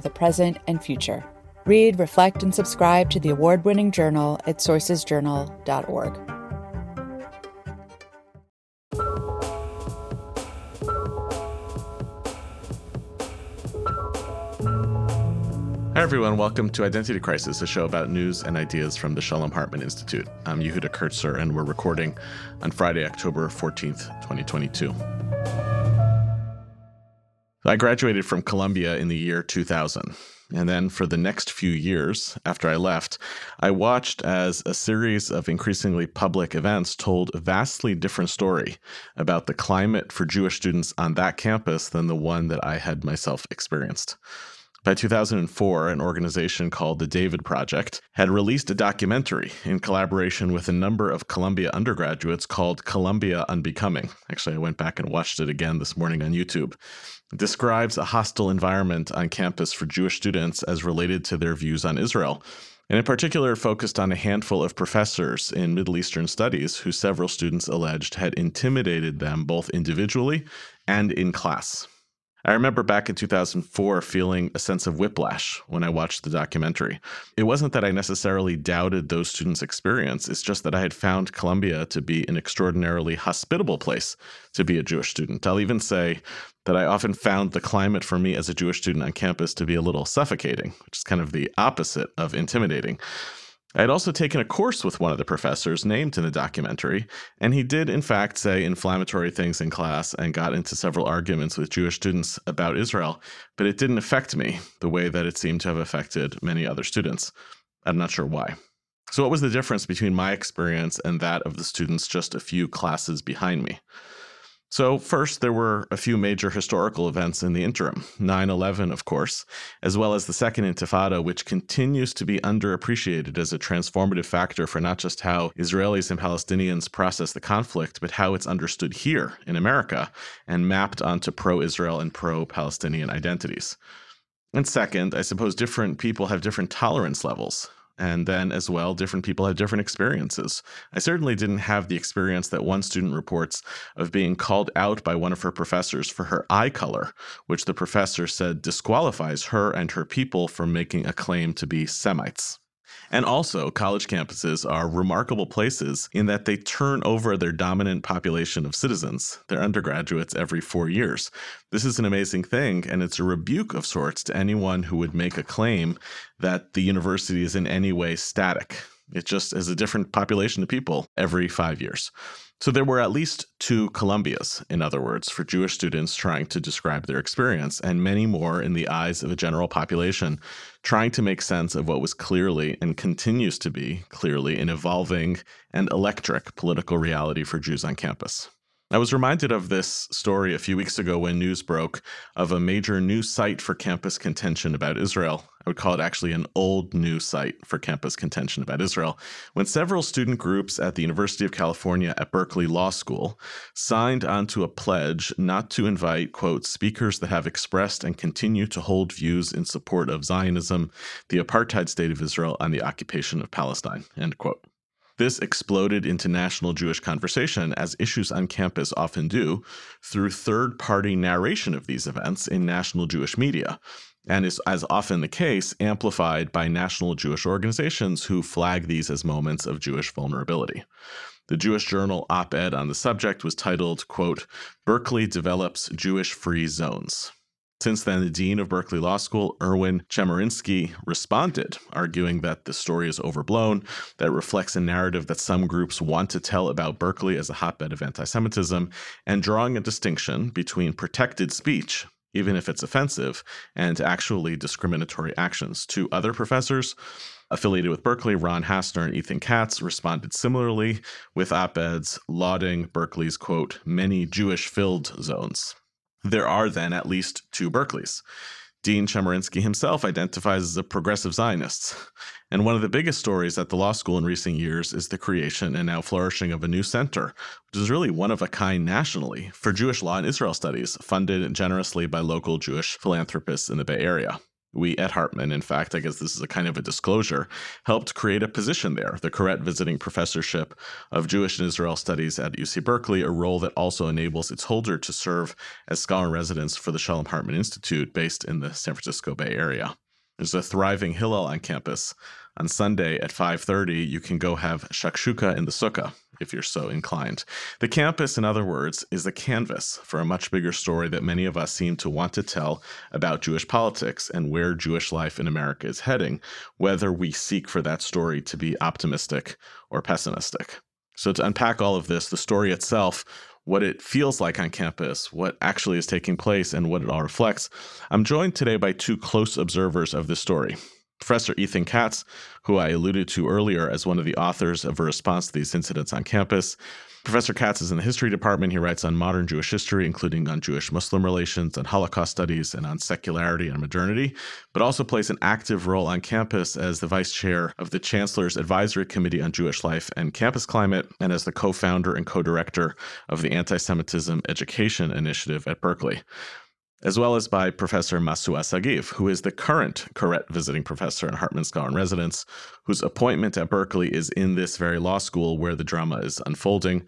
the present and future. Read, reflect, and subscribe to the award winning journal at sourcesjournal.org. Hi, everyone. Welcome to Identity Crisis, a show about news and ideas from the Shalom Hartman Institute. I'm Yehuda Kurtzer, and we're recording on Friday, October 14th, 2022. I graduated from Columbia in the year 2000. And then for the next few years after I left, I watched as a series of increasingly public events told a vastly different story about the climate for Jewish students on that campus than the one that I had myself experienced. By 2004, an organization called the David Project had released a documentary in collaboration with a number of Columbia undergraduates called Columbia Unbecoming. Actually, I went back and watched it again this morning on YouTube. It describes a hostile environment on campus for Jewish students as related to their views on Israel and in particular focused on a handful of professors in Middle Eastern studies who several students alleged had intimidated them both individually and in class. I remember back in 2004 feeling a sense of whiplash when I watched the documentary. It wasn't that I necessarily doubted those students' experience, it's just that I had found Columbia to be an extraordinarily hospitable place to be a Jewish student. I'll even say that I often found the climate for me as a Jewish student on campus to be a little suffocating, which is kind of the opposite of intimidating. I had also taken a course with one of the professors named in the documentary, and he did, in fact, say inflammatory things in class and got into several arguments with Jewish students about Israel, but it didn't affect me the way that it seemed to have affected many other students. I'm not sure why. So, what was the difference between my experience and that of the students just a few classes behind me? So, first, there were a few major historical events in the interim 9 11, of course, as well as the Second Intifada, which continues to be underappreciated as a transformative factor for not just how Israelis and Palestinians process the conflict, but how it's understood here in America and mapped onto pro Israel and pro Palestinian identities. And second, I suppose different people have different tolerance levels and then, as well, different people have different experiences. I certainly didn't have the experience that one student reports of being called out by one of her professors for her eye color, which the professor said disqualifies her and her people from making a claim to be Semites. And also, college campuses are remarkable places in that they turn over their dominant population of citizens, their undergraduates, every four years. This is an amazing thing, and it's a rebuke of sorts to anyone who would make a claim that the university is in any way static. It just is a different population of people every five years. So there were at least two Columbias, in other words, for Jewish students trying to describe their experience, and many more in the eyes of a general population trying to make sense of what was clearly and continues to be clearly an evolving and electric political reality for Jews on campus. I was reminded of this story a few weeks ago when news broke of a major new site for campus contention about Israel. I would call it actually an old new site for campus contention about Israel. When several student groups at the University of California at Berkeley Law School signed onto a pledge not to invite, quote, speakers that have expressed and continue to hold views in support of Zionism, the apartheid state of Israel, and the occupation of Palestine, end quote. This exploded into national Jewish conversation, as issues on campus often do, through third party narration of these events in national Jewish media, and is, as often the case, amplified by national Jewish organizations who flag these as moments of Jewish vulnerability. The Jewish Journal op ed on the subject was titled, quote, Berkeley develops Jewish free zones. Since then, the dean of Berkeley Law School, Erwin Chemerinsky, responded, arguing that the story is overblown, that it reflects a narrative that some groups want to tell about Berkeley as a hotbed of anti Semitism, and drawing a distinction between protected speech, even if it's offensive, and actually discriminatory actions. Two other professors affiliated with Berkeley, Ron Hassner and Ethan Katz, responded similarly with op eds lauding Berkeley's, quote, many Jewish filled zones there are then at least two Berkeleys. Dean Chemerinsky himself identifies as a progressive Zionist. And one of the biggest stories at the law school in recent years is the creation and now flourishing of a new center, which is really one of a kind nationally for Jewish law and Israel studies, funded generously by local Jewish philanthropists in the Bay Area we at Hartman, in fact, I guess this is a kind of a disclosure, helped create a position there, the Koret Visiting Professorship of Jewish and Israel Studies at UC Berkeley, a role that also enables its holder to serve as scholar in residence for the Shalom Hartman Institute based in the San Francisco Bay Area. There's a thriving Hillel on campus. On Sunday at 5:30, you can go have shakshuka in the sukkah if you're so inclined. The campus, in other words, is the canvas for a much bigger story that many of us seem to want to tell about Jewish politics and where Jewish life in America is heading, whether we seek for that story to be optimistic or pessimistic. So, to unpack all of this, the story itself, what it feels like on campus, what actually is taking place, and what it all reflects, I'm joined today by two close observers of this story. Professor Ethan Katz, who I alluded to earlier as one of the authors of a response to these incidents on campus. Professor Katz is in the history department. He writes on modern Jewish history, including on Jewish Muslim relations and Holocaust studies and on secularity and modernity, but also plays an active role on campus as the vice chair of the Chancellor's Advisory Committee on Jewish Life and Campus Climate and as the co founder and co director of the Anti Semitism Education Initiative at Berkeley as well as by Professor Masua Sagiv, who is the current Koret visiting professor and Hartman Scholar in Residence, whose appointment at Berkeley is in this very law school where the drama is unfolding.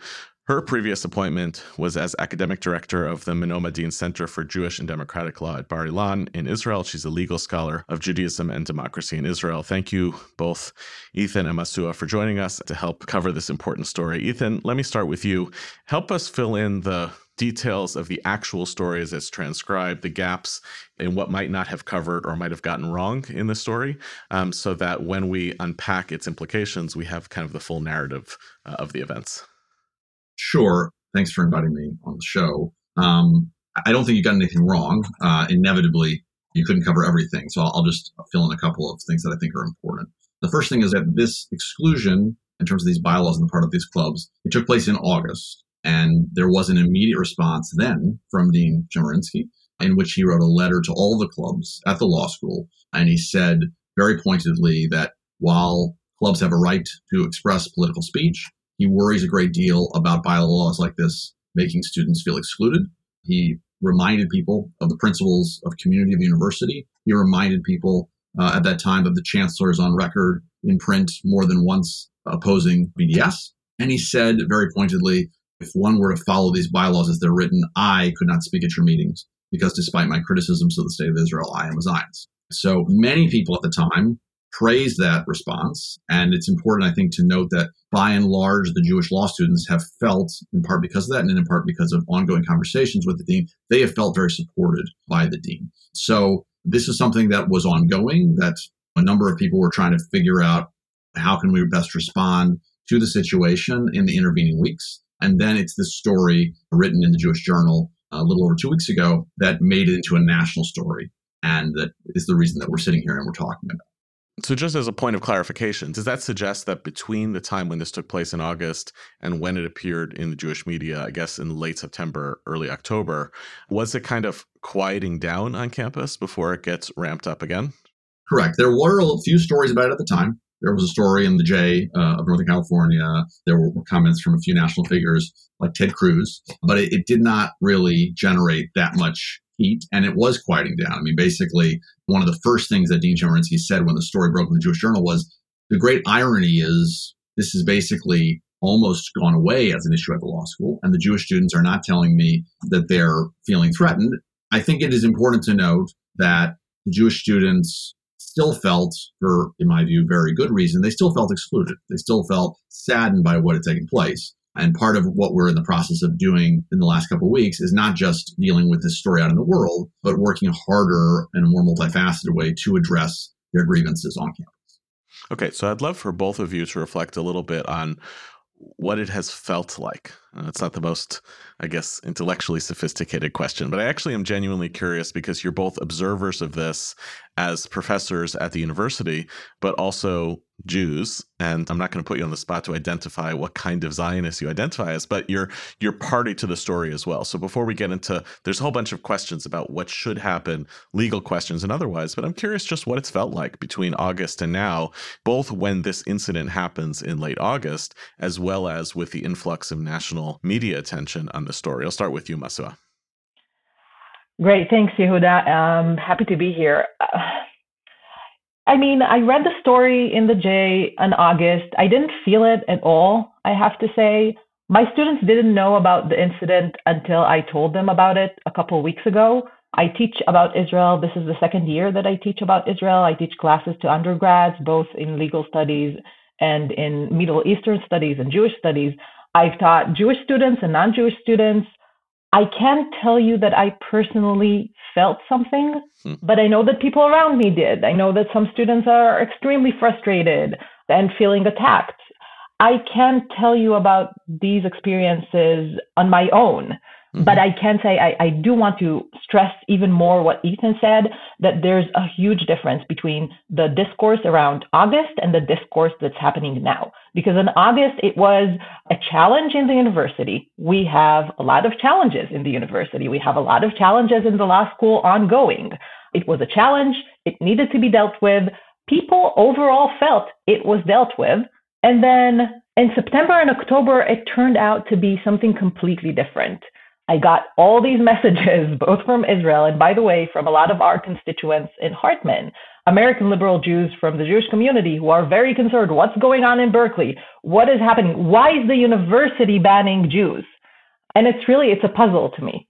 Her previous appointment was as academic director of the Menomadin Center for Jewish and Democratic Law at Bar Ilan in Israel. She's a legal scholar of Judaism and democracy in Israel. Thank you both, Ethan and Masua, for joining us to help cover this important story. Ethan, let me start with you. Help us fill in the details of the actual story as it's transcribed, the gaps in what might not have covered or might have gotten wrong in the story, um, so that when we unpack its implications, we have kind of the full narrative uh, of the events. Sure. Thanks for inviting me on the show. Um, I don't think you got anything wrong. Uh, inevitably, you couldn't cover everything. So I'll, I'll just fill in a couple of things that I think are important. The first thing is that this exclusion, in terms of these bylaws on the part of these clubs, it took place in August. And there was an immediate response then from Dean Chemerinsky, in which he wrote a letter to all the clubs at the law school. And he said very pointedly that while clubs have a right to express political speech, he worries a great deal about bylaws like this making students feel excluded. He reminded people of the principles of community of the university. He reminded people uh, at that time of the chancellors on record in print more than once opposing BDS. And he said very pointedly if one were to follow these bylaws as they're written, I could not speak at your meetings because despite my criticisms of the state of Israel, I am a Zionist. So many people at the time praised that response. And it's important, I think, to note that by and large, the Jewish law students have felt, in part because of that, and in part because of ongoing conversations with the dean, they have felt very supported by the dean. So this is something that was ongoing, that a number of people were trying to figure out how can we best respond to the situation in the intervening weeks. And then it's this story written in the Jewish Journal uh, a little over two weeks ago that made it into a national story. And that is the reason that we're sitting here and we're talking about. So, just as a point of clarification, does that suggest that between the time when this took place in August and when it appeared in the Jewish media, I guess in late September, early October, was it kind of quieting down on campus before it gets ramped up again? Correct. There were a few stories about it at the time. There was a story in the J uh, of Northern California. There were comments from a few national figures like Ted Cruz, but it, it did not really generate that much heat, and it was quieting down. I mean, basically, one of the first things that Dean Chemerinsky said when the story broke in the Jewish Journal was the great irony is this is basically almost gone away as an issue at the law school, and the Jewish students are not telling me that they're feeling threatened. I think it is important to note that the Jewish students still felt, for in my view, very good reason, they still felt excluded. They still felt saddened by what had taken place. And part of what we're in the process of doing in the last couple of weeks is not just dealing with this story out in the world, but working harder in a more multifaceted way to address their grievances on campus. Okay, so I'd love for both of you to reflect a little bit on what it has felt like. Uh, it's not the most, I guess, intellectually sophisticated question, but I actually am genuinely curious because you're both observers of this as professors at the university, but also Jews, and I'm not going to put you on the spot to identify what kind of Zionist you identify as, but you're you're party to the story as well. So before we get into, there's a whole bunch of questions about what should happen, legal questions and otherwise. But I'm curious just what it's felt like between August and now, both when this incident happens in late August, as well as with the influx of national media attention on the story. I'll start with you, Masua. Great, thanks, Yehuda. Um, happy to be here. Uh, I mean, I read the story in the J in August. I didn't feel it at all, I have to say. My students didn't know about the incident until I told them about it a couple of weeks ago. I teach about Israel. This is the second year that I teach about Israel. I teach classes to undergrads, both in legal studies and in Middle Eastern studies and Jewish studies. I've taught Jewish students and non Jewish students. I can't tell you that I personally felt something, hmm. but I know that people around me did. I know that some students are extremely frustrated and feeling attacked. I can't tell you about these experiences on my own. Mm-hmm. But I can say I, I do want to stress even more what Ethan said that there's a huge difference between the discourse around August and the discourse that's happening now. Because in August, it was a challenge in the university. We have a lot of challenges in the university. We have a lot of challenges in the law school ongoing. It was a challenge, it needed to be dealt with. People overall felt it was dealt with. And then in September and October, it turned out to be something completely different. I got all these messages, both from Israel and, by the way, from a lot of our constituents in Hartman, American liberal Jews from the Jewish community who are very concerned. What's going on in Berkeley? What is happening? Why is the university banning Jews? And it's really it's a puzzle to me.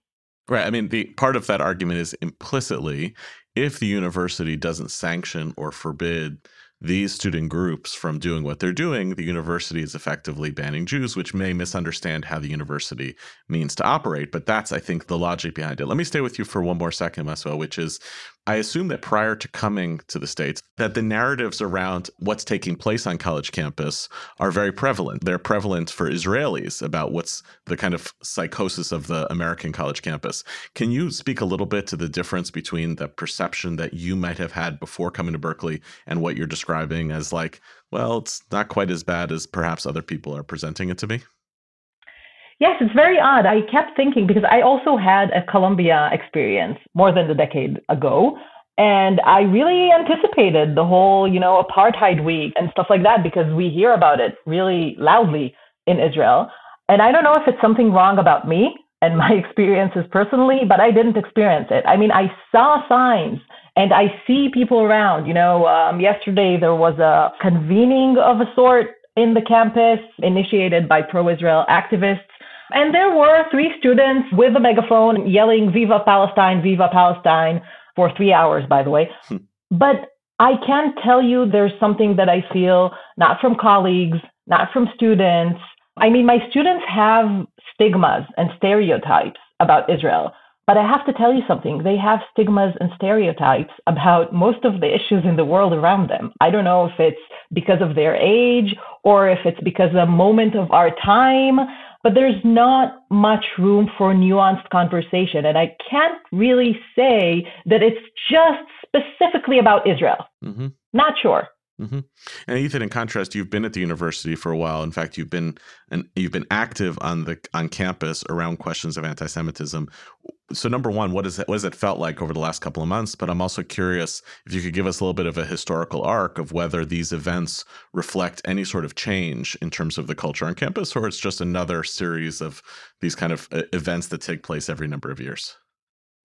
Right. I mean, the part of that argument is implicitly if the university doesn't sanction or forbid these student groups from doing what they're doing, the university is effectively banning Jews, which may misunderstand how the university means to operate. But that's, I think, the logic behind it. Let me stay with you for one more second, Masua, which is I assume that prior to coming to the States, that the narratives around what's taking place on college campus are very prevalent. They're prevalent for Israelis about what's the kind of psychosis of the American college campus. Can you speak a little bit to the difference between the perception that you might have had before coming to Berkeley and what you're describing as like, well, it's not quite as bad as perhaps other people are presenting it to be? Yes, it's very odd. I kept thinking because I also had a Columbia experience more than a decade ago. And I really anticipated the whole, you know, apartheid week and stuff like that because we hear about it really loudly in Israel. And I don't know if it's something wrong about me and my experiences personally, but I didn't experience it. I mean, I saw signs and I see people around. You know, um, yesterday there was a convening of a sort in the campus initiated by pro Israel activists and there were three students with a megaphone yelling, Viva Palestine, Viva Palestine, for three hours, by the way. Hmm. but I can tell you there's something that I feel not from colleagues, not from students. I mean, my students have stigmas and stereotypes about Israel. But I have to tell you something. They have stigmas and stereotypes about most of the issues in the world around them. I don't know if it's because of their age or if it's because of a moment of our time but there's not much room for nuanced conversation. And I can't really say that it's just specifically about Israel. Mm-hmm. Not sure. Mm-hmm. And Ethan, in contrast, you've been at the university for a while. In fact, you've been and you've been active on the on campus around questions of anti-Semitism. So, number one, what is it? What has it felt like over the last couple of months? But I'm also curious if you could give us a little bit of a historical arc of whether these events reflect any sort of change in terms of the culture on campus, or it's just another series of these kind of uh, events that take place every number of years.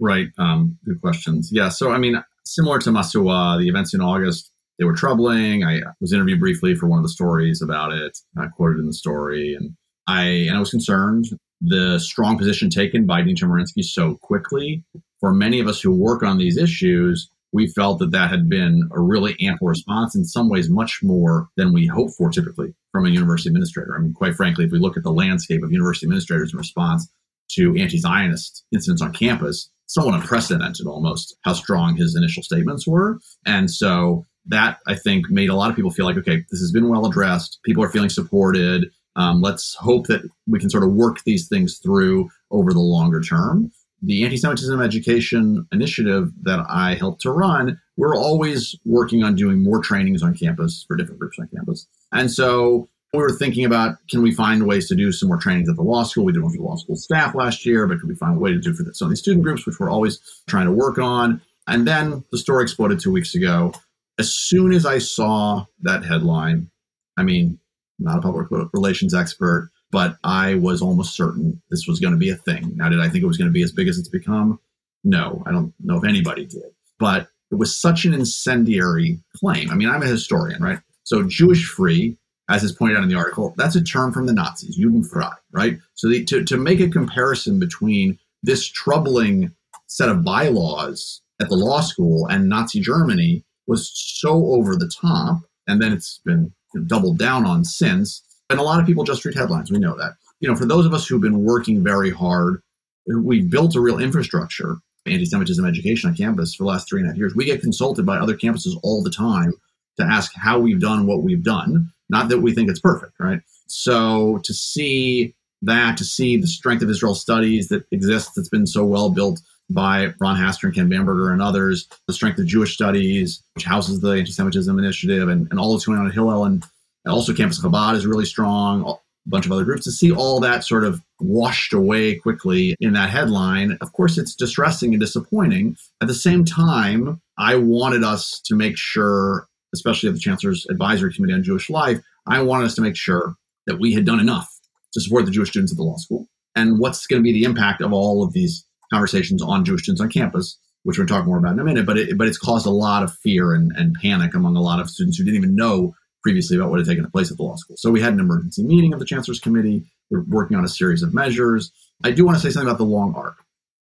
Right. Um, good questions. Yeah. So, I mean, similar to Masua, the events in August they were troubling. I was interviewed briefly for one of the stories about it. I quoted in the story, and I and I was concerned. The strong position taken by Dean Chemerinsky so quickly. For many of us who work on these issues, we felt that that had been a really ample response. In some ways, much more than we hope for typically from a university administrator. I mean, quite frankly, if we look at the landscape of university administrators in response to anti-Zionist incidents on campus, somewhat unprecedented almost how strong his initial statements were. And so that I think made a lot of people feel like, okay, this has been well addressed. People are feeling supported. Um, let's hope that we can sort of work these things through over the longer term. The anti Semitism education initiative that I helped to run we're always working on doing more trainings on campus for different groups on campus. And so we were thinking about can we find ways to do some more trainings at the law school? We did one for the law school staff last year, but could we find a way to do for some of these student groups, which we're always trying to work on? And then the story exploded two weeks ago. As soon as I saw that headline, I mean, not a public relations expert, but I was almost certain this was going to be a thing. Now, did I think it was going to be as big as it's become? No, I don't know if anybody did. But it was such an incendiary claim. I mean, I'm a historian, right? So Jewish free, as is pointed out in the article, that's a term from the Nazis, Judenfrei, right? So the, to, to make a comparison between this troubling set of bylaws at the law school and Nazi Germany was so over the top. And then it's been doubled down on since. And a lot of people just read headlines. We know that. You know, for those of us who've been working very hard, we've built a real infrastructure anti-Semitism education on campus for the last three and a half years. We get consulted by other campuses all the time to ask how we've done what we've done. Not that we think it's perfect, right? So to see that, to see the strength of Israel studies that exists, that's been so well built by Ron Hassner and Ken Bamberger and others, the strength of Jewish studies, which houses the anti-Semitism initiative, and, and all that's going on at Hillel, and, and also Campus Chabad is really strong a bunch of other groups to see all that sort of washed away quickly in that headline. Of course, it's distressing and disappointing. At the same time, I wanted us to make sure, especially at the Chancellor's Advisory Committee on Jewish Life, I wanted us to make sure that we had done enough to support the Jewish students at the law school. And what's going to be the impact of all of these conversations on Jewish students on campus, which we'll talk more about in a minute. But it, but it's caused a lot of fear and, and panic among a lot of students who didn't even know previously about what had taken place at the law school. So we had an emergency meeting of the Chancellor's Committee. We're working on a series of measures. I do want to say something about the long arc.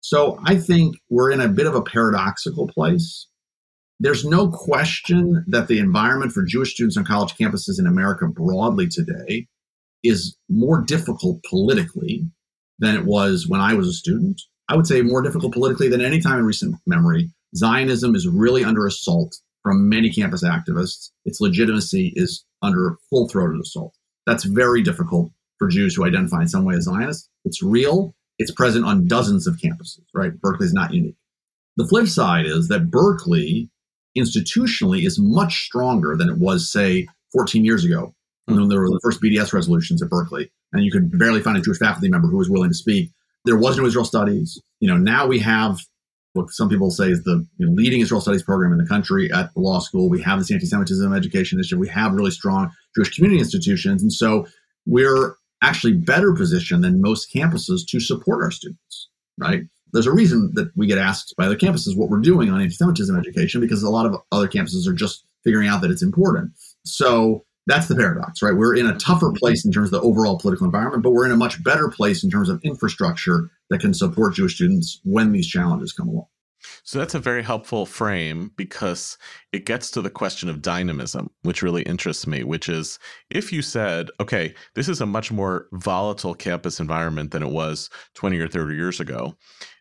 So I think we're in a bit of a paradoxical place. There's no question that the environment for Jewish students on college campuses in America broadly today is more difficult politically than it was when I was a student. I would say more difficult politically than any time in recent memory. Zionism is really under assault from many campus activists. Its legitimacy is under full throated assault. That's very difficult for Jews who identify in some way as Zionists. It's real. It's present on dozens of campuses, right? Berkeley is not unique. The flip side is that Berkeley institutionally is much stronger than it was, say, 14 years ago when there were the first BDS resolutions at Berkeley, and you could barely find a Jewish faculty member who was willing to speak. There was no Israel studies. You know, now we have what some people say is the you know, leading Israel studies program in the country at the law school. We have this anti-Semitism education initiative. We have really strong Jewish community institutions, and so we're actually better positioned than most campuses to support our students. Right? There's a reason that we get asked by other campuses what we're doing on anti-Semitism education because a lot of other campuses are just figuring out that it's important. So that's the paradox, right? We're in a tougher place in terms of the overall political environment, but we're in a much better place in terms of infrastructure that can support Jewish students when these challenges come along. So that's a very helpful frame because it gets to the question of dynamism, which really interests me, which is if you said, okay, this is a much more volatile campus environment than it was 20 or 30 years ago,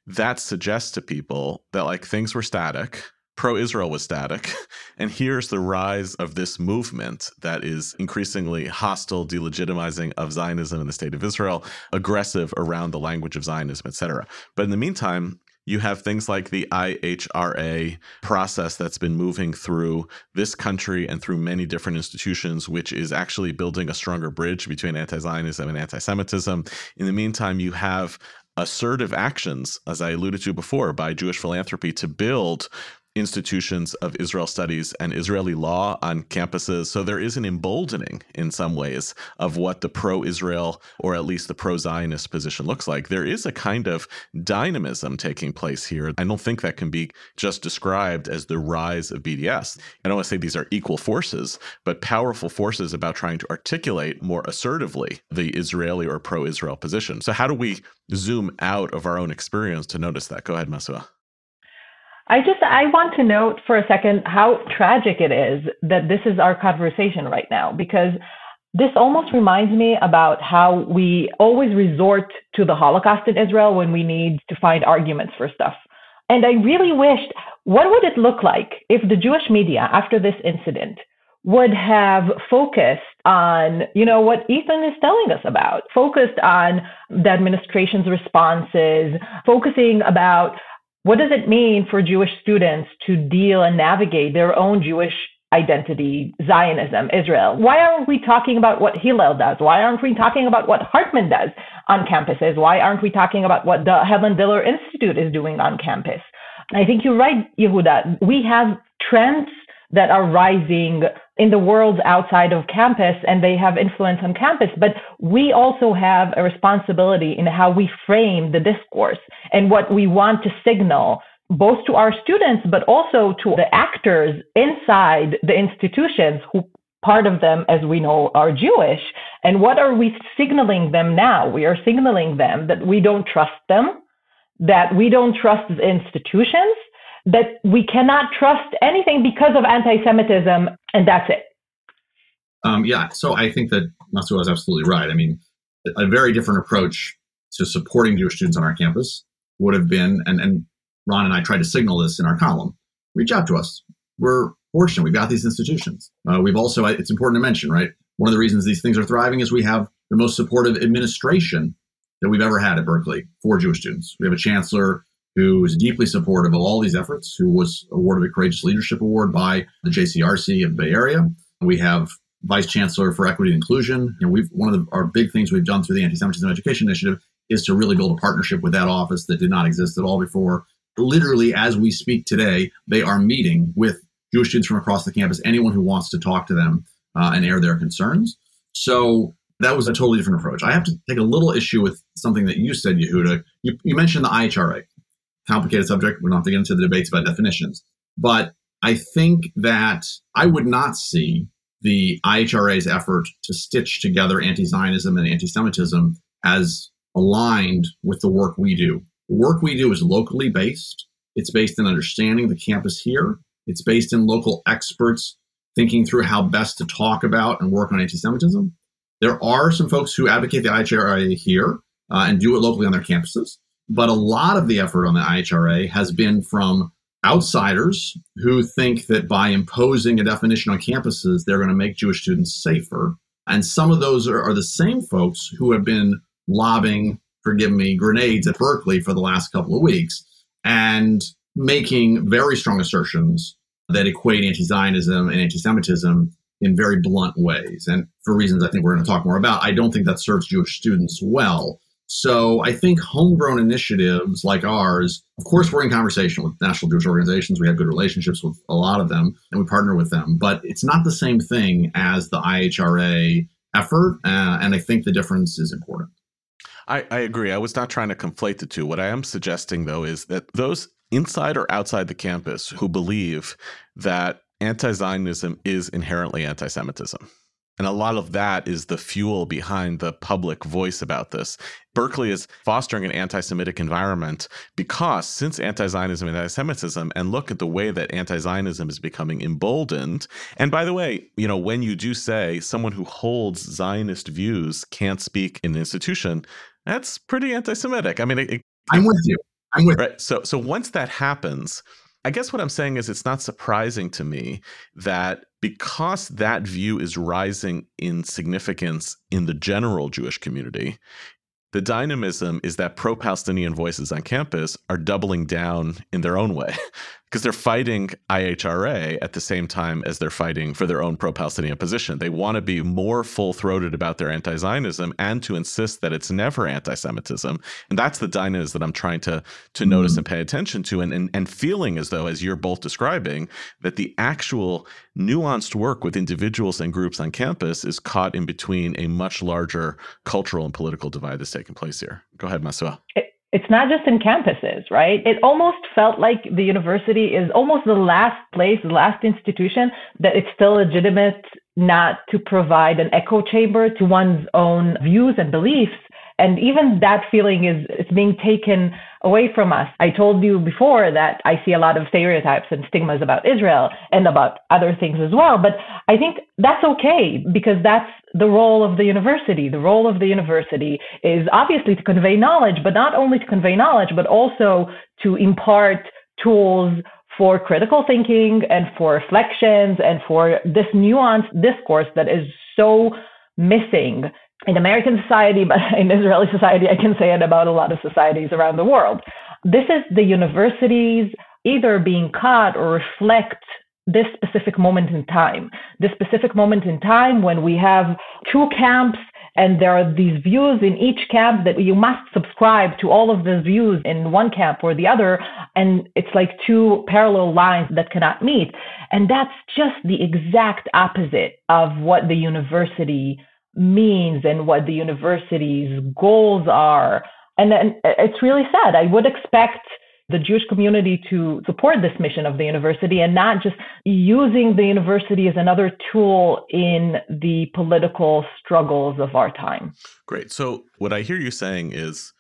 that suggests to people that like things were static, pro Israel was static. And here's the rise of this movement that is increasingly hostile, delegitimizing of Zionism in the state of Israel, aggressive around the language of Zionism, etc. But in the meantime, you have things like the IHRA process that's been moving through this country and through many different institutions, which is actually building a stronger bridge between anti Zionism and anti Semitism. In the meantime, you have assertive actions, as I alluded to before, by Jewish philanthropy to build institutions of Israel studies and Israeli law on campuses. So there is an emboldening in some ways of what the pro Israel or at least the pro Zionist position looks like. There is a kind of dynamism taking place here. I don't think that can be just described as the rise of BDS. I don't want to say these are equal forces, but powerful forces about trying to articulate more assertively the Israeli or pro Israel position. So, how do we zoom out of our own experience to notice that? Go ahead, Masua. I just I want to note for a second how tragic it is that this is our conversation right now because this almost reminds me about how we always resort to the Holocaust in Israel when we need to find arguments for stuff. And I really wished what would it look like if the Jewish media after this incident would have focused on, you know, what Ethan is telling us about, focused on the administration's responses, focusing about what does it mean for Jewish students to deal and navigate their own Jewish identity, Zionism, Israel? Why aren't we talking about what Hillel does? Why aren't we talking about what Hartman does on campuses? Why aren't we talking about what the Helen Diller Institute is doing on campus? I think you're right, Yehuda. We have trends that are rising in the world outside of campus and they have influence on campus. But we also have a responsibility in how we frame the discourse and what we want to signal both to our students, but also to the actors inside the institutions who part of them, as we know, are Jewish. And what are we signaling them now? We are signaling them that we don't trust them, that we don't trust the institutions, that we cannot trust anything because of anti-Semitism, and that's it. Um, yeah, so I think that Masua is absolutely right. I mean, a very different approach to supporting Jewish students on our campus would have been, and, and Ron and I tried to signal this in our column, reach out to us. We're fortunate. We've got these institutions. Uh, we've also, it's important to mention, right? One of the reasons these things are thriving is we have the most supportive administration that we've ever had at Berkeley for Jewish students. We have a chancellor who is deeply supportive of all these efforts, who was awarded a Courageous Leadership Award by the JCRC of Bay Area. We have Vice Chancellor for Equity and Inclusion. And we've one of the, our big things we've done through the Anti-Semitism Education Initiative is to really build a partnership with that office that did not exist at all before. Literally, as we speak today, they are meeting with Jewish students from across the campus, anyone who wants to talk to them uh, and air their concerns. So that was a totally different approach. I have to take a little issue with something that you said, Yehuda. You, you mentioned the IHRA complicated subject. We don't have to get into the debates about definitions. But I think that I would not see the IHRA's effort to stitch together anti Zionism and anti Semitism as aligned with the work we do. The work we do is locally based, it's based in understanding the campus here, it's based in local experts thinking through how best to talk about and work on anti Semitism. There are some folks who advocate the IHRA here uh, and do it locally on their campuses. But a lot of the effort on the IHRA has been from outsiders who think that by imposing a definition on campuses, they're going to make Jewish students safer. And some of those are, are the same folks who have been lobbing, forgive me, grenades at Berkeley for the last couple of weeks and making very strong assertions that equate anti Zionism and anti Semitism in very blunt ways. And for reasons I think we're going to talk more about, I don't think that serves Jewish students well. So I think homegrown initiatives like ours, of course, we're in conversation with national Jewish organizations. We have good relationships with a lot of them and we partner with them, but it's not the same thing as the IHRA effort. Uh, and I think the difference is important. I, I agree. I was not trying to conflate the two. What I am suggesting, though, is that those inside or outside the campus who believe that anti Zionism is inherently anti Semitism and a lot of that is the fuel behind the public voice about this. Berkeley is fostering an anti Semitic environment because since anti Zionism and anti Semitism, and look at the way that anti Zionism is becoming emboldened. And by the way, you know, when you do say someone who holds Zionist views can't speak in an institution, that's pretty anti Semitic. I mean, it, I'm with you. I'm with right. You. So, so once that happens, I guess what I'm saying is it's not surprising to me that because that view is rising in significance in the general Jewish community, the dynamism is that pro Palestinian voices on campus are doubling down in their own way because they're fighting IHRA at the same time as they're fighting for their own pro Palestinian position. They want to be more full throated about their anti Zionism and to insist that it's never anti Semitism. And that's the dynamism that I'm trying to, to mm-hmm. notice and pay attention to and, and, and feeling as though, as you're both describing, that the actual nuanced work with individuals and groups on campus is caught in between a much larger cultural and political divide that's taking place here. Go ahead, Masua. It- it's not just in campuses, right? It almost felt like the university is almost the last place, the last institution that it's still legitimate not to provide an echo chamber to one's own views and beliefs and even that feeling is it's being taken away from us. I told you before that I see a lot of stereotypes and stigmas about Israel and about other things as well. But I think that's okay because that's the role of the university. The role of the university is obviously to convey knowledge, but not only to convey knowledge, but also to impart tools for critical thinking and for reflections and for this nuanced discourse that is so missing in American society, but in Israeli society, I can say it about a lot of societies around the world. this is the universities either being cut or reflect this specific moment in time. This specific moment in time when we have two camps and there are these views in each camp that you must subscribe to all of the views in one camp or the other. And it's like two parallel lines that cannot meet. And that's just the exact opposite of what the university means and what the university's goals are. And then it's really sad. I would expect the Jewish community to support this mission of the university and not just using the university as another tool in the political struggles of our time. Great. So, what I hear you saying is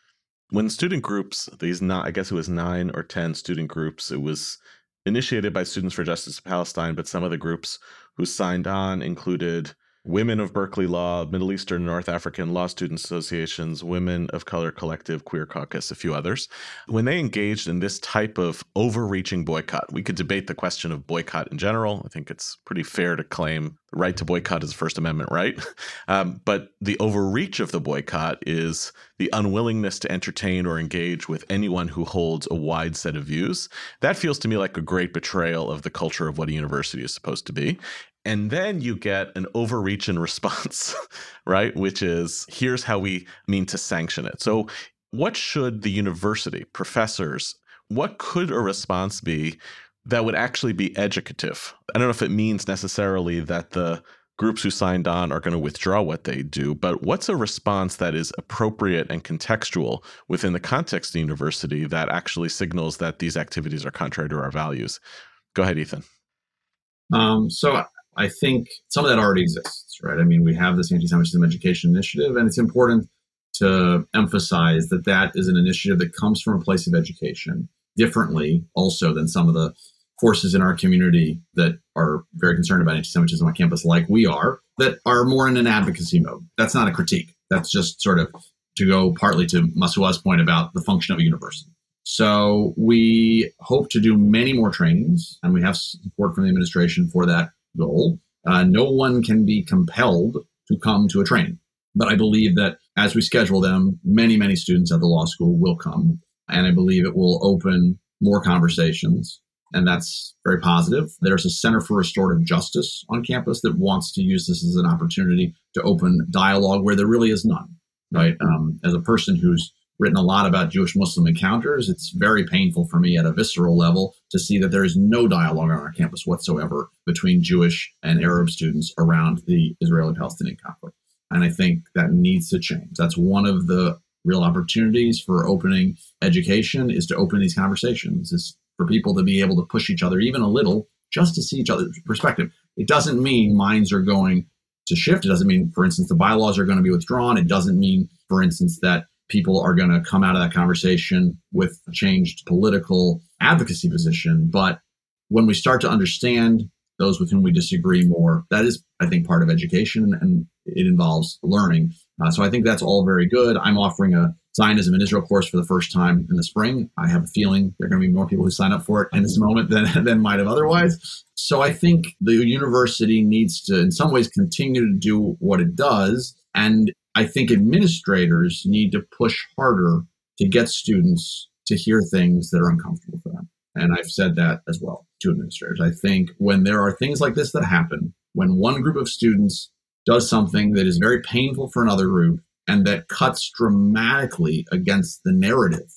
when student groups, these not, I guess it was nine or 10 student groups, it was initiated by Students for Justice of Palestine, but some of the groups who signed on included Women of Berkeley Law, Middle Eastern North African Law Student Associations, Women of Color Collective, Queer Caucus, a few others. When they engaged in this type of overreaching boycott, we could debate the question of boycott in general. I think it's pretty fair to claim the right to boycott is a First Amendment right. Um, but the overreach of the boycott is the unwillingness to entertain or engage with anyone who holds a wide set of views. That feels to me like a great betrayal of the culture of what a university is supposed to be. And then you get an overreach in response, right? Which is here's how we mean to sanction it. So, what should the university, professors, what could a response be that would actually be educative? I don't know if it means necessarily that the groups who signed on are going to withdraw what they do, but what's a response that is appropriate and contextual within the context of the university that actually signals that these activities are contrary to our values? Go ahead, Ethan. Um, so I think some of that already exists, right? I mean, we have this anti-Semitism education initiative, and it's important to emphasize that that is an initiative that comes from a place of education differently also than some of the forces in our community that are very concerned about anti-Semitism on campus, like we are, that are more in an advocacy mode. That's not a critique. That's just sort of to go partly to Masua's point about the function of a university. So we hope to do many more trainings, and we have support from the administration for that goal. Uh, no one can be compelled to come to a training. But I believe that as we schedule them, many, many students at the law school will come. And I believe it will open more conversations. And that's very positive. There's a Center for Restorative Justice on campus that wants to use this as an opportunity to open dialogue where there really is none, right? Um, as a person who's written a lot about Jewish Muslim encounters. It's very painful for me at a visceral level to see that there is no dialogue on our campus whatsoever between Jewish and Arab students around the Israeli Palestinian conflict. And I think that needs to change. That's one of the real opportunities for opening education is to open these conversations, is for people to be able to push each other even a little just to see each other's perspective. It doesn't mean minds are going to shift. It doesn't mean, for instance, the bylaws are going to be withdrawn. It doesn't mean, for instance, that people are going to come out of that conversation with changed political advocacy position. But when we start to understand those with whom we disagree more, that is, I think, part of education and it involves learning. Uh, so I think that's all very good. I'm offering a Zionism in Israel course for the first time in the spring. I have a feeling there are going to be more people who sign up for it in this moment than, than might have otherwise. So I think the university needs to, in some ways, continue to do what it does. And I think administrators need to push harder to get students to hear things that are uncomfortable. And I've said that as well to administrators. I think when there are things like this that happen, when one group of students does something that is very painful for another group and that cuts dramatically against the narrative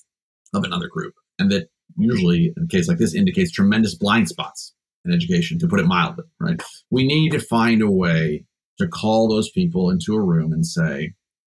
of another group, and that usually in a case like this indicates tremendous blind spots in education, to put it mildly, right? We need to find a way to call those people into a room and say,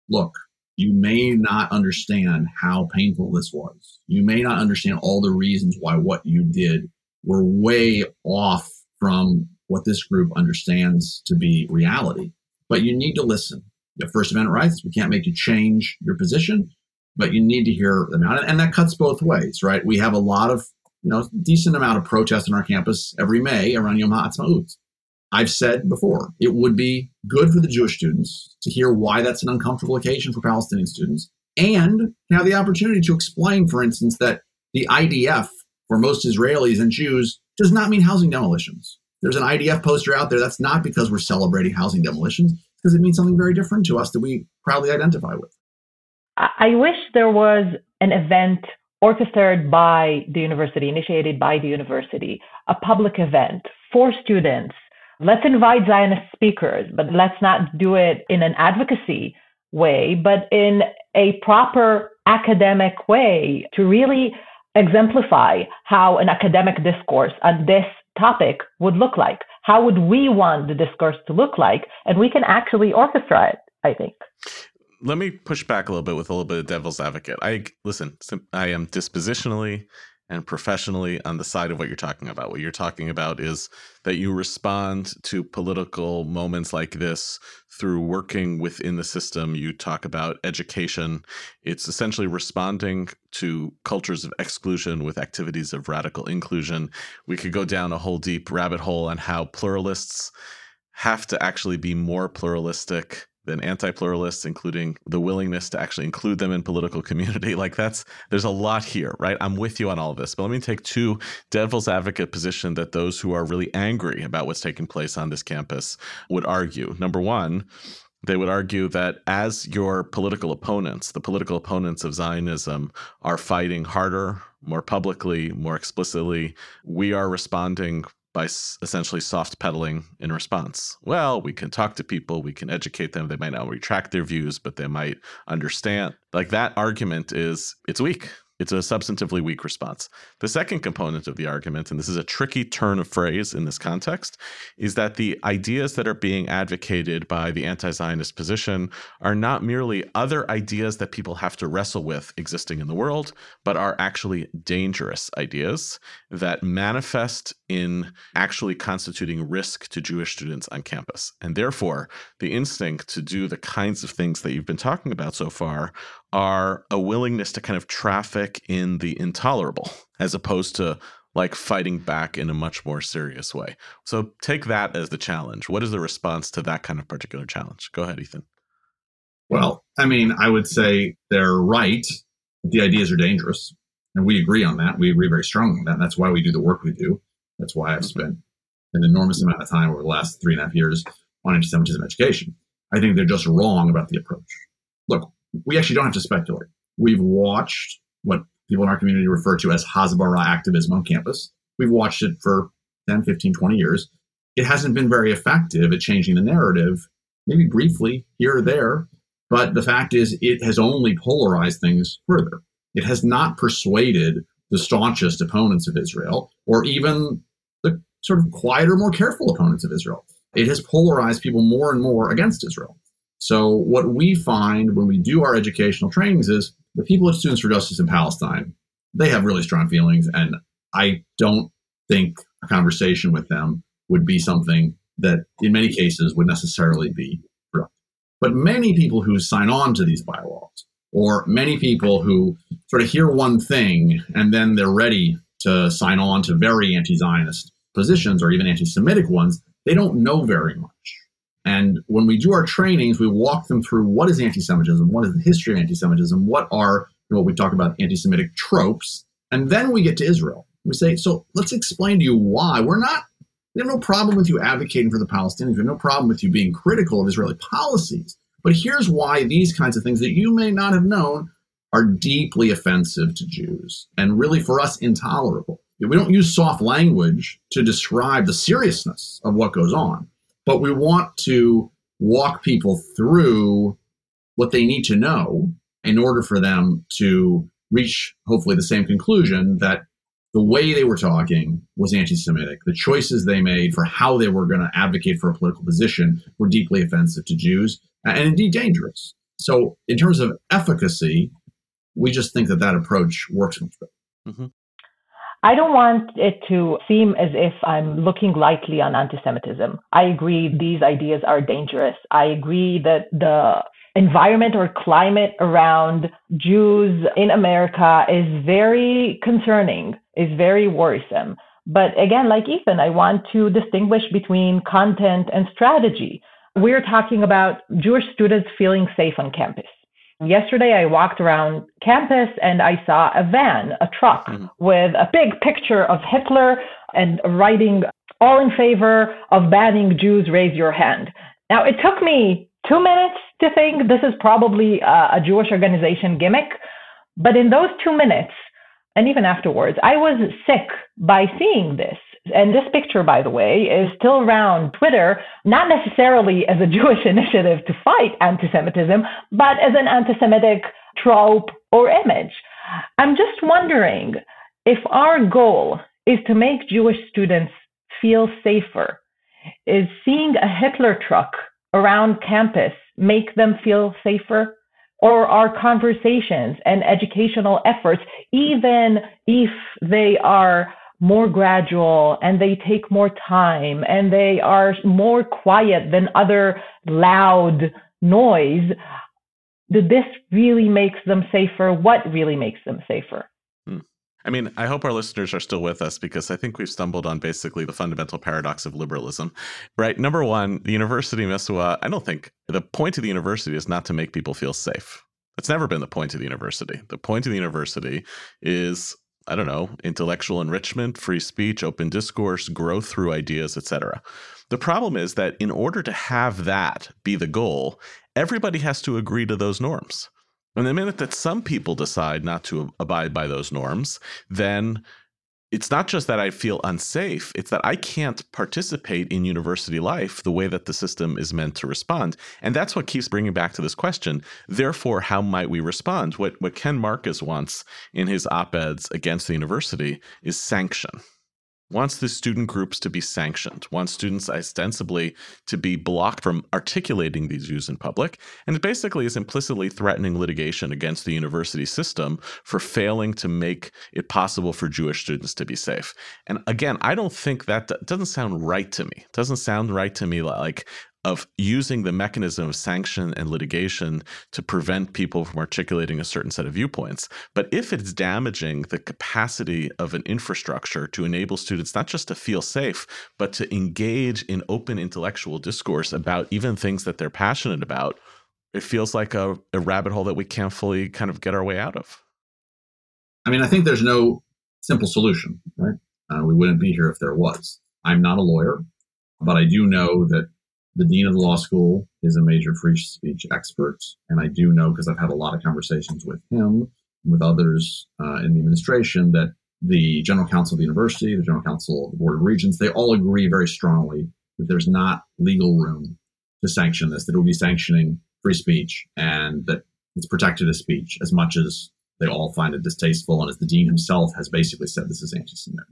look, you may not understand how painful this was. You may not understand all the reasons why what you did were way off from what this group understands to be reality. But you need to listen. Have First Amendment rights. We can't make you change your position, but you need to hear them out. And that cuts both ways, right? We have a lot of, you know, decent amount of protest on our campus every May around Yom HaAtzmaut. I've said before, it would be good for the Jewish students to hear why that's an uncomfortable occasion for Palestinian students and have the opportunity to explain, for instance, that the IDF for most Israelis and Jews does not mean housing demolitions. There's an IDF poster out there. That's not because we're celebrating housing demolitions, because it means something very different to us that we proudly identify with. I wish there was an event orchestrated by the university, initiated by the university, a public event for students. Let's invite Zionist speakers, but let's not do it in an advocacy way, but in a proper academic way to really exemplify how an academic discourse on this topic would look like. How would we want the discourse to look like? And we can actually orchestrate it, I think. Let me push back a little bit with a little bit of devil's advocate. I listen, I am dispositionally and professionally on the side of what you're talking about. What you're talking about is that you respond to political moments like this through working within the system. You talk about education. It's essentially responding to cultures of exclusion with activities of radical inclusion. We could go down a whole deep rabbit hole on how pluralists have to actually be more pluralistic than anti-pluralists including the willingness to actually include them in political community. Like that's there's a lot here right? I'm with you on all of this but let me take two devil's advocate position that those who are really angry about what's taking place on this campus would argue. Number one they would argue that as your political opponents, the political opponents of Zionism, are fighting harder, more publicly, more explicitly, we are responding by essentially soft pedaling in response. Well, we can talk to people, we can educate them. They might not retract their views, but they might understand. Like that argument is it's weak. It's a substantively weak response. The second component of the argument, and this is a tricky turn of phrase in this context, is that the ideas that are being advocated by the anti Zionist position are not merely other ideas that people have to wrestle with existing in the world, but are actually dangerous ideas that manifest in actually constituting risk to Jewish students on campus. And therefore, the instinct to do the kinds of things that you've been talking about so far are a willingness to kind of traffic in the intolerable as opposed to like fighting back in a much more serious way. So take that as the challenge. What is the response to that kind of particular challenge? Go ahead, Ethan. Well, I mean, I would say they're right. The ideas are dangerous. And we agree on that. We agree very strongly on that. And that's why we do the work we do. That's why I've mm-hmm. spent an enormous amount of time over the last three and a half years on anti Semitism education. I think they're just wrong about the approach. Look, we actually don't have to speculate. We've watched what people in our community refer to as Hasbara activism on campus. We've watched it for 10, 15, 20 years. It hasn't been very effective at changing the narrative, maybe briefly here or there, but the fact is it has only polarized things further. It has not persuaded the staunchest opponents of Israel or even the sort of quieter, more careful opponents of Israel. It has polarized people more and more against Israel. So what we find when we do our educational trainings is the people at Students for Justice in Palestine, they have really strong feelings, and I don't think a conversation with them would be something that, in many cases, would necessarily be productive. But many people who sign on to these bylaws, or many people who sort of hear one thing and then they're ready to sign on to very anti-Zionist positions or even anti-Semitic ones, they don't know very much. And when we do our trainings, we walk them through what is anti Semitism, what is the history of anti Semitism, what are what we talk about anti Semitic tropes. And then we get to Israel. We say, so let's explain to you why we're not, we have no problem with you advocating for the Palestinians. We have no problem with you being critical of Israeli policies. But here's why these kinds of things that you may not have known are deeply offensive to Jews and really for us intolerable. We don't use soft language to describe the seriousness of what goes on but we want to walk people through what they need to know in order for them to reach hopefully the same conclusion that the way they were talking was anti-Semitic. The choices they made for how they were going to advocate for a political position were deeply offensive to Jews and indeed dangerous. So, in terms of efficacy, we just think that that approach works much better. Mm-hmm. I don't want it to seem as if I'm looking lightly on anti Semitism. I agree these ideas are dangerous. I agree that the environment or climate around Jews in America is very concerning, is very worrisome. But again, like Ethan, I want to distinguish between content and strategy. We're talking about Jewish students feeling safe on campus. Yesterday, I walked around campus and I saw a van, a truck, mm-hmm. with a big picture of Hitler and writing, all in favor of banning Jews, raise your hand. Now, it took me two minutes to think this is probably a, a Jewish organization gimmick. But in those two minutes, and even afterwards, I was sick by seeing this. And this picture, by the way, is still around Twitter, not necessarily as a Jewish initiative to fight anti Semitism, but as an anti Semitic trope or image. I'm just wondering if our goal is to make Jewish students feel safer, is seeing a Hitler truck around campus make them feel safer? Or our conversations and educational efforts, even if they are more gradual and they take more time and they are more quiet than other loud noise, did this really makes them safer? What really makes them safer? Hmm. I mean, I hope our listeners are still with us because I think we've stumbled on basically the fundamental paradox of liberalism. Right? Number one, the University of I don't think the point of the university is not to make people feel safe. That's never been the point of the university. The point of the university is I don't know, intellectual enrichment, free speech, open discourse, growth through ideas, etc. The problem is that in order to have that be the goal, everybody has to agree to those norms. And the minute that some people decide not to abide by those norms, then it's not just that I feel unsafe, it's that I can't participate in university life the way that the system is meant to respond. And that's what keeps bringing back to this question. Therefore, how might we respond? What, what Ken Marcus wants in his op eds against the university is sanction wants the student groups to be sanctioned, wants students ostensibly to be blocked from articulating these views in public, and it basically is implicitly threatening litigation against the university system for failing to make it possible for Jewish students to be safe. And again, I don't think that doesn't sound right to me. It doesn't sound right to me like of using the mechanism of sanction and litigation to prevent people from articulating a certain set of viewpoints. But if it's damaging the capacity of an infrastructure to enable students not just to feel safe, but to engage in open intellectual discourse about even things that they're passionate about, it feels like a, a rabbit hole that we can't fully kind of get our way out of. I mean, I think there's no simple solution, right? Uh, we wouldn't be here if there was. I'm not a lawyer, but I do know that the dean of the law school is a major free speech expert, and I do know because I've had a lot of conversations with him, with others uh, in the administration, that the general counsel of the university, the general counsel of the board of regents, they all agree very strongly that there's not legal room to sanction this. That it will be sanctioning free speech, and that it's protected as speech as much as they all find it distasteful, and as the dean himself has basically said, this is anti-Semitic.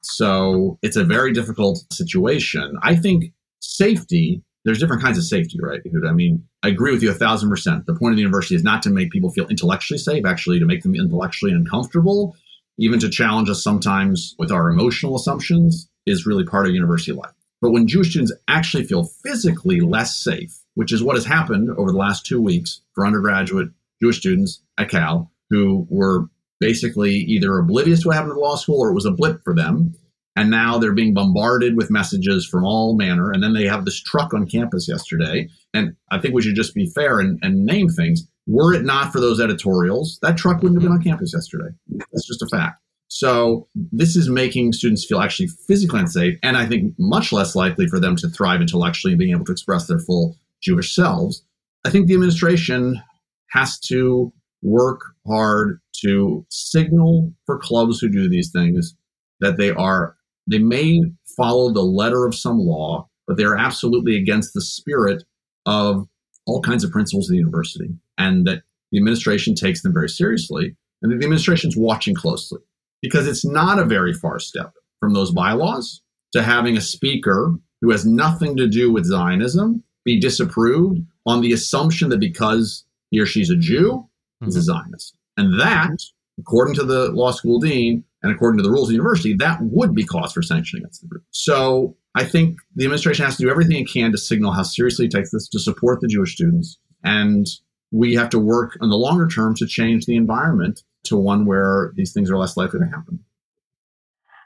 So it's a very difficult situation. I think safety, there's different kinds of safety, right? I mean, I agree with you a thousand percent. The point of the university is not to make people feel intellectually safe, actually to make them intellectually uncomfortable, even to challenge us sometimes with our emotional assumptions is really part of university life. But when Jewish students actually feel physically less safe, which is what has happened over the last two weeks for undergraduate Jewish students at Cal who were basically either oblivious to what happened at law school or it was a blip for them, and now they're being bombarded with messages from all manner. And then they have this truck on campus yesterday. And I think we should just be fair and, and name things. Were it not for those editorials, that truck wouldn't have been on campus yesterday. That's just a fact. So this is making students feel actually physically unsafe, and I think much less likely for them to thrive intellectually and being able to express their full Jewish selves. I think the administration has to work hard to signal for clubs who do these things that they are they may follow the letter of some law, but they're absolutely against the spirit of all kinds of principles of the university, and that the administration takes them very seriously, and that the administration is watching closely because it's not a very far step from those bylaws to having a speaker who has nothing to do with Zionism be disapproved on the assumption that because he or she's a Jew, mm-hmm. he's a mm-hmm. Zionist. And that, according to the law school dean, and according to the rules of the university, that would be cause for sanction against the group. So I think the administration has to do everything it can to signal how seriously it takes this to support the Jewish students. And we have to work in the longer term to change the environment to one where these things are less likely to happen.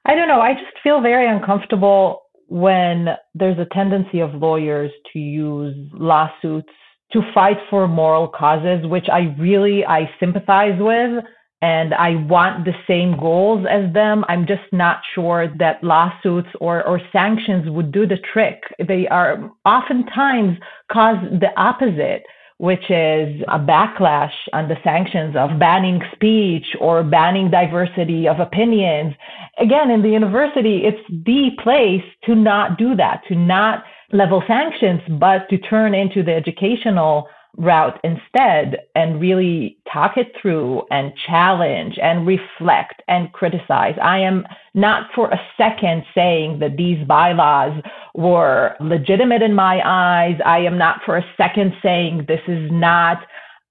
I don't know. I just feel very uncomfortable when there's a tendency of lawyers to use lawsuits to fight for moral causes, which I really I sympathize with and I want the same goals as them. I'm just not sure that lawsuits or, or sanctions would do the trick. They are oftentimes cause the opposite, which is a backlash on the sanctions of banning speech or banning diversity of opinions. Again, in the university, it's the place to not do that, to not level sanctions, but to turn into the educational route instead and really talk it through and challenge and reflect and criticize. I am not for a second saying that these bylaws were legitimate in my eyes. I am not for a second saying this is not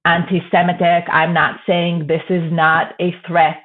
anti Semitic. I'm not saying this is not a threat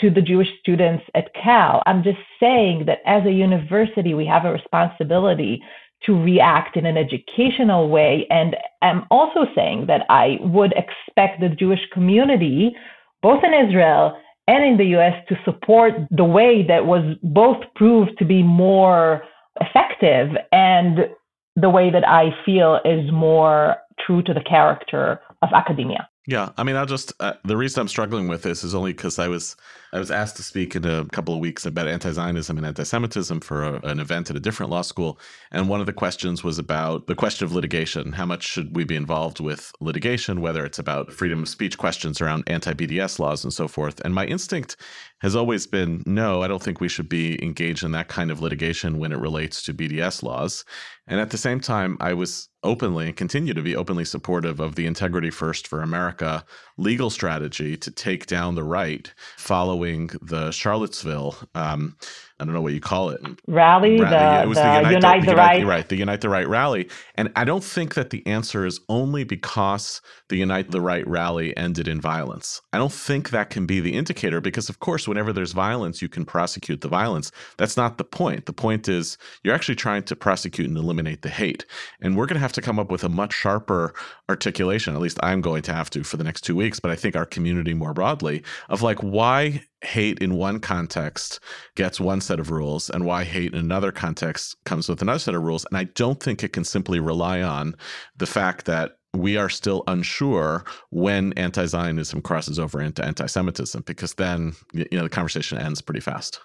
to the Jewish students at Cal. I'm just saying that as a university, we have a responsibility to react in an educational way. And I'm also saying that I would expect the Jewish community, both in Israel and in the US, to support the way that was both proved to be more effective and the way that I feel is more true to the character of academia. Yeah, I mean, I'll just uh, the reason I'm struggling with this is only because I was I was asked to speak in a couple of weeks about anti-Zionism and anti-Semitism for a, an event at a different law school, and one of the questions was about the question of litigation. How much should we be involved with litigation? Whether it's about freedom of speech questions around anti-BDS laws and so forth. And my instinct has always been no, I don't think we should be engaged in that kind of litigation when it relates to BDS laws. And at the same time, I was openly and continue to be openly supportive of the Integrity First for America legal strategy to take down the right following the Charlottesville um, I don't know what you call it. Rally, rally. The, it was the, the Unite, Unite, the, the Right. right, the Unite the Right rally. And I don't think that the answer is only because the Unite the Right rally ended in violence. I don't think that can be the indicator because, of course, whenever there's violence, you can prosecute the violence. That's not the point. The point is you're actually trying to prosecute and eliminate the hate. And we're going to have to come up with a much sharper articulation, at least I'm going to have to for the next two weeks, but I think our community more broadly, of like why hate in one context gets one set of rules and why hate in another context comes with another set of rules. And I don't think it can simply rely on the fact that we are still unsure when anti-Zionism crosses over into anti-Semitism, because then you know the conversation ends pretty fast.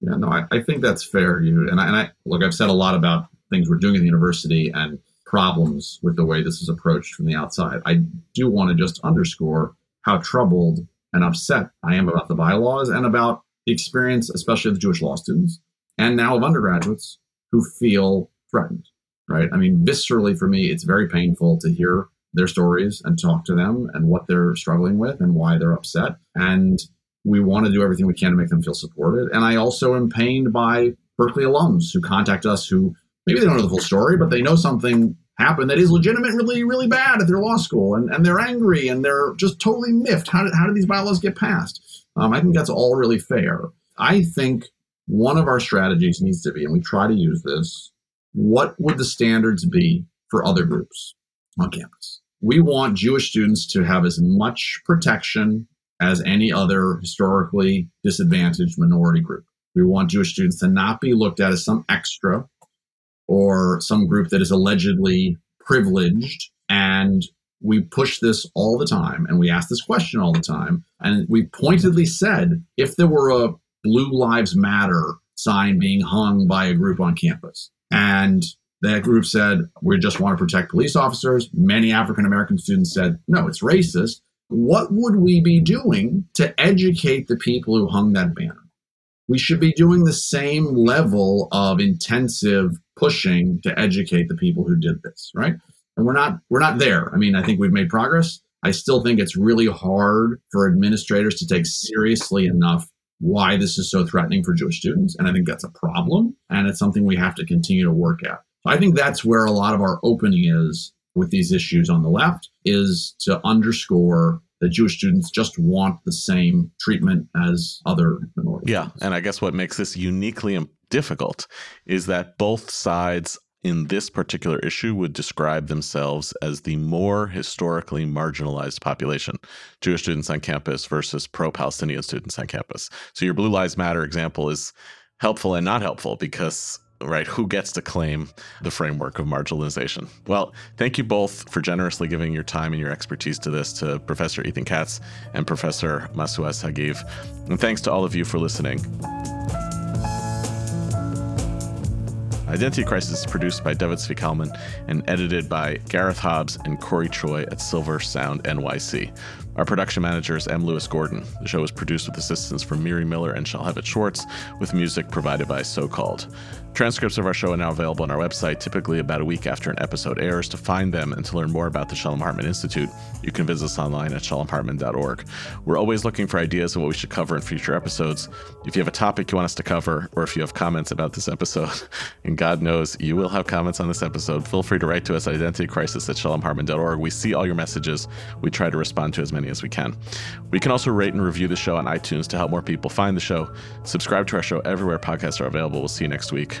Yeah, no, I, I think that's fair. You and I, and I look. I've said a lot about things we're doing at the university and problems with the way this is approached from the outside. I do want to just underscore how troubled and upset I am about the bylaws and about the experience, especially of the Jewish law students and now of undergraduates who feel threatened, right? I mean, viscerally for me, it's very painful to hear their stories and talk to them and what they're struggling with and why they're upset. And we want to do everything we can to make them feel supported. And I also am pained by Berkeley alums who contact us who maybe they don't know the full story, but they know something happened that is legitimate, really, really bad at their law school, and, and they're angry and they're just totally miffed. How did, how did these bylaws get passed? Um, I think that's all really fair. I think one of our strategies needs to be, and we try to use this, what would the standards be for other groups on campus? We want Jewish students to have as much protection as any other historically disadvantaged minority group. We want Jewish students to not be looked at as some extra or some group that is allegedly privileged. And we push this all the time and we ask this question all the time. And we pointedly said if there were a Blue Lives Matter sign being hung by a group on campus, and that group said, we just want to protect police officers. Many African American students said, no, it's racist. What would we be doing to educate the people who hung that banner? We should be doing the same level of intensive pushing to educate the people who did this, right? And we're not we're not there. I mean, I think we've made progress. I still think it's really hard for administrators to take seriously enough why this is so threatening for Jewish students. And I think that's a problem. And it's something we have to continue to work at. So I think that's where a lot of our opening is with these issues on the left is to underscore that Jewish students just want the same treatment as other minorities. Yeah. And I guess what makes this uniquely difficult is that both sides in this particular issue would describe themselves as the more historically marginalized population, Jewish students on campus versus pro Palestinian students on campus. So your Blue Lives Matter example is helpful and not helpful because right? Who gets to claim the framework of marginalization? Well, thank you both for generously giving your time and your expertise to this to Professor Ethan Katz and Professor Masua Sagiv. And thanks to all of you for listening. Identity Crisis is produced by David Zvi Kalman and edited by Gareth Hobbs and Corey Choi at Silver Sound NYC. Our production manager is M. Lewis Gordon. The show is produced with assistance from Miri Miller and Shalhevet Schwartz, with music provided by SoCalled. Transcripts of our show are now available on our website, typically about a week after an episode airs. To find them and to learn more about the Shalom Hartman Institute, you can visit us online at shalomhartman.org. We're always looking for ideas of what we should cover in future episodes. If you have a topic you want us to cover, or if you have comments about this episode, and God knows you will have comments on this episode, feel free to write to us at identitycrisis at shalomhartman.org. We see all your messages. We try to respond to as many as we can. We can also rate and review the show on iTunes to help more people find the show. Subscribe to our show everywhere podcasts are available. We'll see you next week